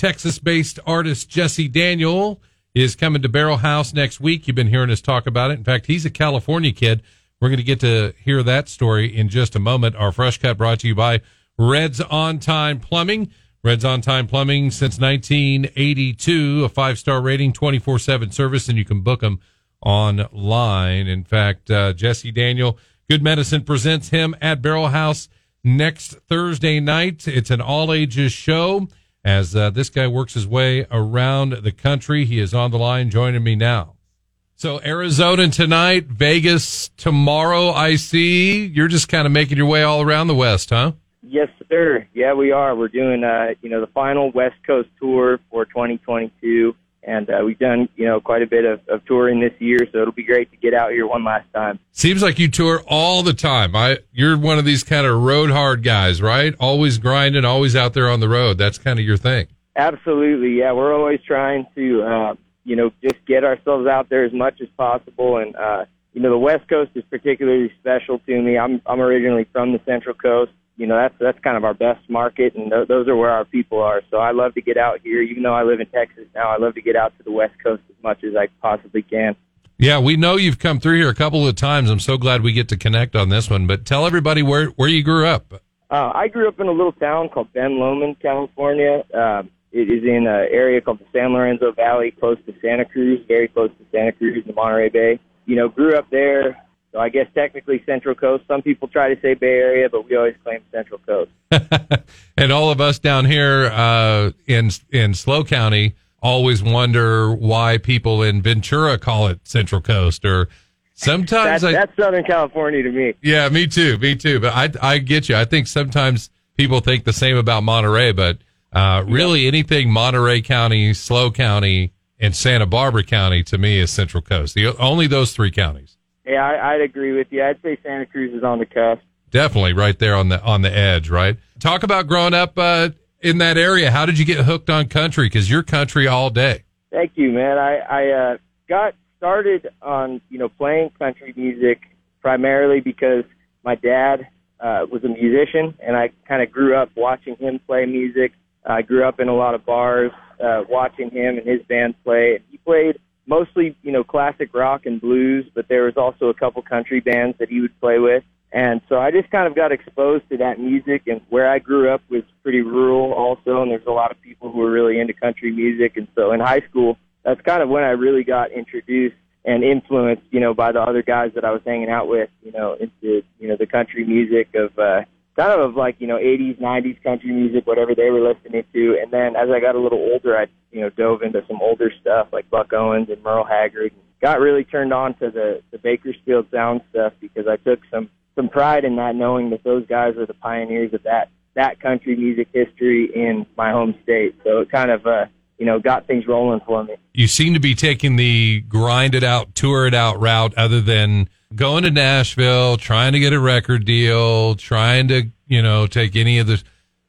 Texas based artist Jesse Daniel is coming to Barrel House next week. You've been hearing us talk about it. In fact, he's a California kid. We're going to get to hear that story in just a moment. Our fresh cut brought to you by Reds On Time Plumbing. Reds On Time Plumbing since 1982, a five star rating, 24 7 service, and you can book them online. In fact, uh, Jesse Daniel, Good Medicine presents him at Barrel House next Thursday night. It's an all ages show as uh, this guy works his way around the country. He is on the line joining me now. So Arizona tonight, Vegas tomorrow. I see you're just kind of making your way all around the West, huh? Yes, sir. Yeah, we are. We're doing, uh, you know, the final West Coast tour for 2022 and uh, we've done you know quite a bit of, of touring this year, so it'll be great to get out here one last time. Seems like you tour all the time. I you're one of these kind of road hard guys, right? Always grinding, always out there on the road. That's kind of your thing. Absolutely, yeah. We're always trying to uh, you know just get ourselves out there as much as possible, and uh, you know the West Coast is particularly special to me. I'm I'm originally from the Central Coast, you know that's that's kind of our best market, and th- those are where our people are. So I love to get out here, even though I live in Texas now. I love to get out to the West Coast as much as I possibly can. Yeah, we know you've come through here a couple of times. I'm so glad we get to connect on this one. But tell everybody where where you grew up. Uh, I grew up in a little town called Ben Lomond, California. Um, it is in an area called the San Lorenzo Valley, close to Santa Cruz, very close to Santa Cruz the Monterey Bay. You know, grew up there. So I guess technically Central Coast. Some people try to say Bay Area, but we always claim Central Coast. and all of us down here uh, in in SLO County always wonder why people in Ventura call it Central Coast or sometimes that's, I, that's Southern California to me. Yeah, me too, me too. But I I get you. I think sometimes people think the same about Monterey, but uh, really yeah. anything Monterey County, SLO County, and Santa Barbara County to me is Central Coast. The only those three counties. Yeah, I, I'd agree with you. I'd say Santa Cruz is on the cusp. Definitely, right there on the on the edge. Right. Talk about growing up uh, in that area. How did you get hooked on country? Because you're country all day. Thank you, man. I, I uh, got started on you know playing country music primarily because my dad uh, was a musician, and I kind of grew up watching him play music. I grew up in a lot of bars, uh, watching him and his band play. And he played mostly, you know, classic rock and blues, but there was also a couple country bands that he would play with. And so I just kind of got exposed to that music and where I grew up was pretty rural also and there's a lot of people who were really into country music and so in high school that's kind of when I really got introduced and influenced, you know, by the other guys that I was hanging out with, you know, into, you know, the country music of uh kind of like you know 80s 90s country music whatever they were listening to. And then as i got a little older i you know dove into some older stuff like buck owens and merle haggard and got really turned on to the the bakersfield sound stuff because i took some some pride in that knowing that those guys were the pioneers of that that country music history in my home state. So it kind of uh you know, got things rolling for me. You seem to be taking the grind it out, tour it out route other than going to Nashville, trying to get a record deal, trying to, you know, take any of the,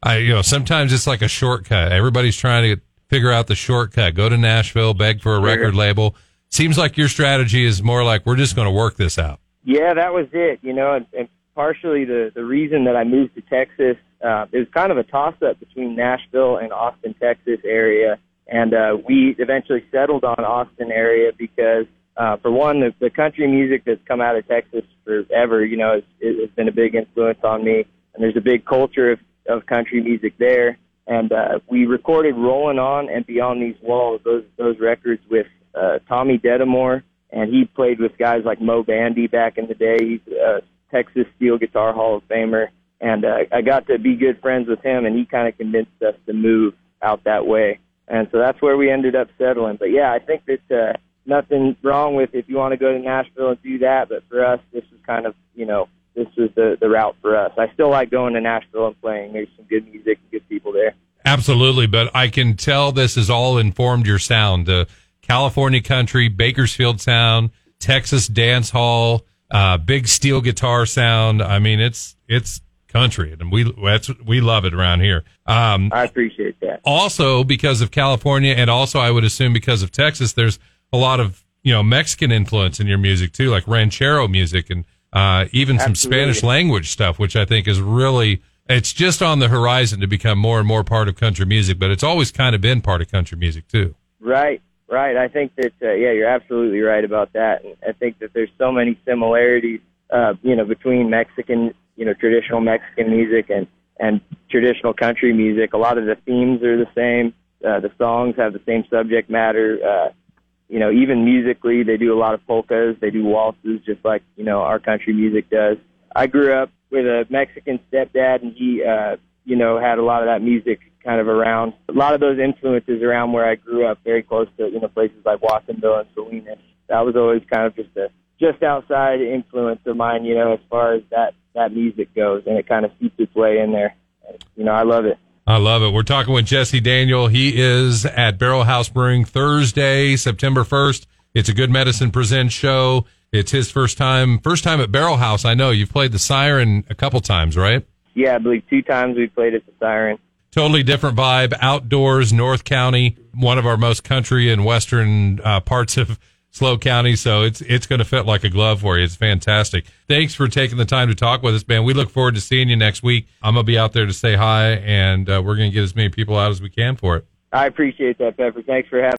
I, you know, sometimes it's like a shortcut. Everybody's trying to figure out the shortcut. Go to Nashville, beg for a record label. Seems like your strategy is more like we're just going to work this out. Yeah, that was it. You know, and, and partially the the reason that I moved to Texas, uh, it was kind of a toss up between Nashville and Austin, Texas area, and uh, we eventually settled on Austin area because uh, for one, the, the country music that's come out of Texas forever, you know, has, has been a big influence on me. And there's a big culture of, of country music there. And uh, we recorded "Rolling On" and "Beyond These Walls" those those records with uh, Tommy Detamore, and he played with guys like Moe Bandy back in the day. He's a Texas Steel Guitar Hall of Famer, and uh, I got to be good friends with him, and he kind of convinced us to move out that way. And so that's where we ended up settling. But yeah, I think that uh, nothing wrong with if you want to go to Nashville and do that, but for us, this is kind of, you know, this was the, the route for us. I still like going to Nashville and playing. There's some good music and good people there. Absolutely, but I can tell this has all informed your sound. The California country, Bakersfield sound, Texas dance hall, uh, big steel guitar sound. I mean, it's it's country, and we that's we love it around here. Um, I appreciate that. Also, because of California, and also I would assume because of Texas, there's a lot of you know Mexican influence in your music too, like ranchero music and uh, even some Spanish language stuff, which I think is really it's just on the horizon to become more and more part of country music, but it's always kind of been part of country music too. Right, right. I think that uh, yeah, you're absolutely right about that. And I think that there's so many similarities, uh, you know, between Mexican, you know, traditional Mexican music and and traditional country music. A lot of the themes are the same. Uh, the songs have the same subject matter. Uh, you know, even musically, they do a lot of polkas. They do waltzes, just like you know our country music does. I grew up with a Mexican stepdad, and he, uh, you know, had a lot of that music kind of around. A lot of those influences around where I grew up, very close to you know places like Watsonville and Salinas. That was always kind of just a just outside influence of mine, you know, as far as that that music goes, and it kind of seeps its way in there. You know, I love it. I love it. We're talking with Jesse Daniel. He is at Barrel House Brewing Thursday, September 1st. It's a Good Medicine Presents show. It's his first time, first time at Barrel House. I know you've played the Siren a couple times, right? Yeah, I believe two times we played at the Siren. Totally different vibe, outdoors, North County, one of our most country and western uh, parts of SLO County. So it's it's going to fit like a glove for you. It's fantastic. Thanks for taking the time to talk with us, man. We look forward to seeing you next week. I'm gonna be out there to say hi, and uh, we're going to get as many people out as we can for it. I appreciate that, Pepper. Thanks for having.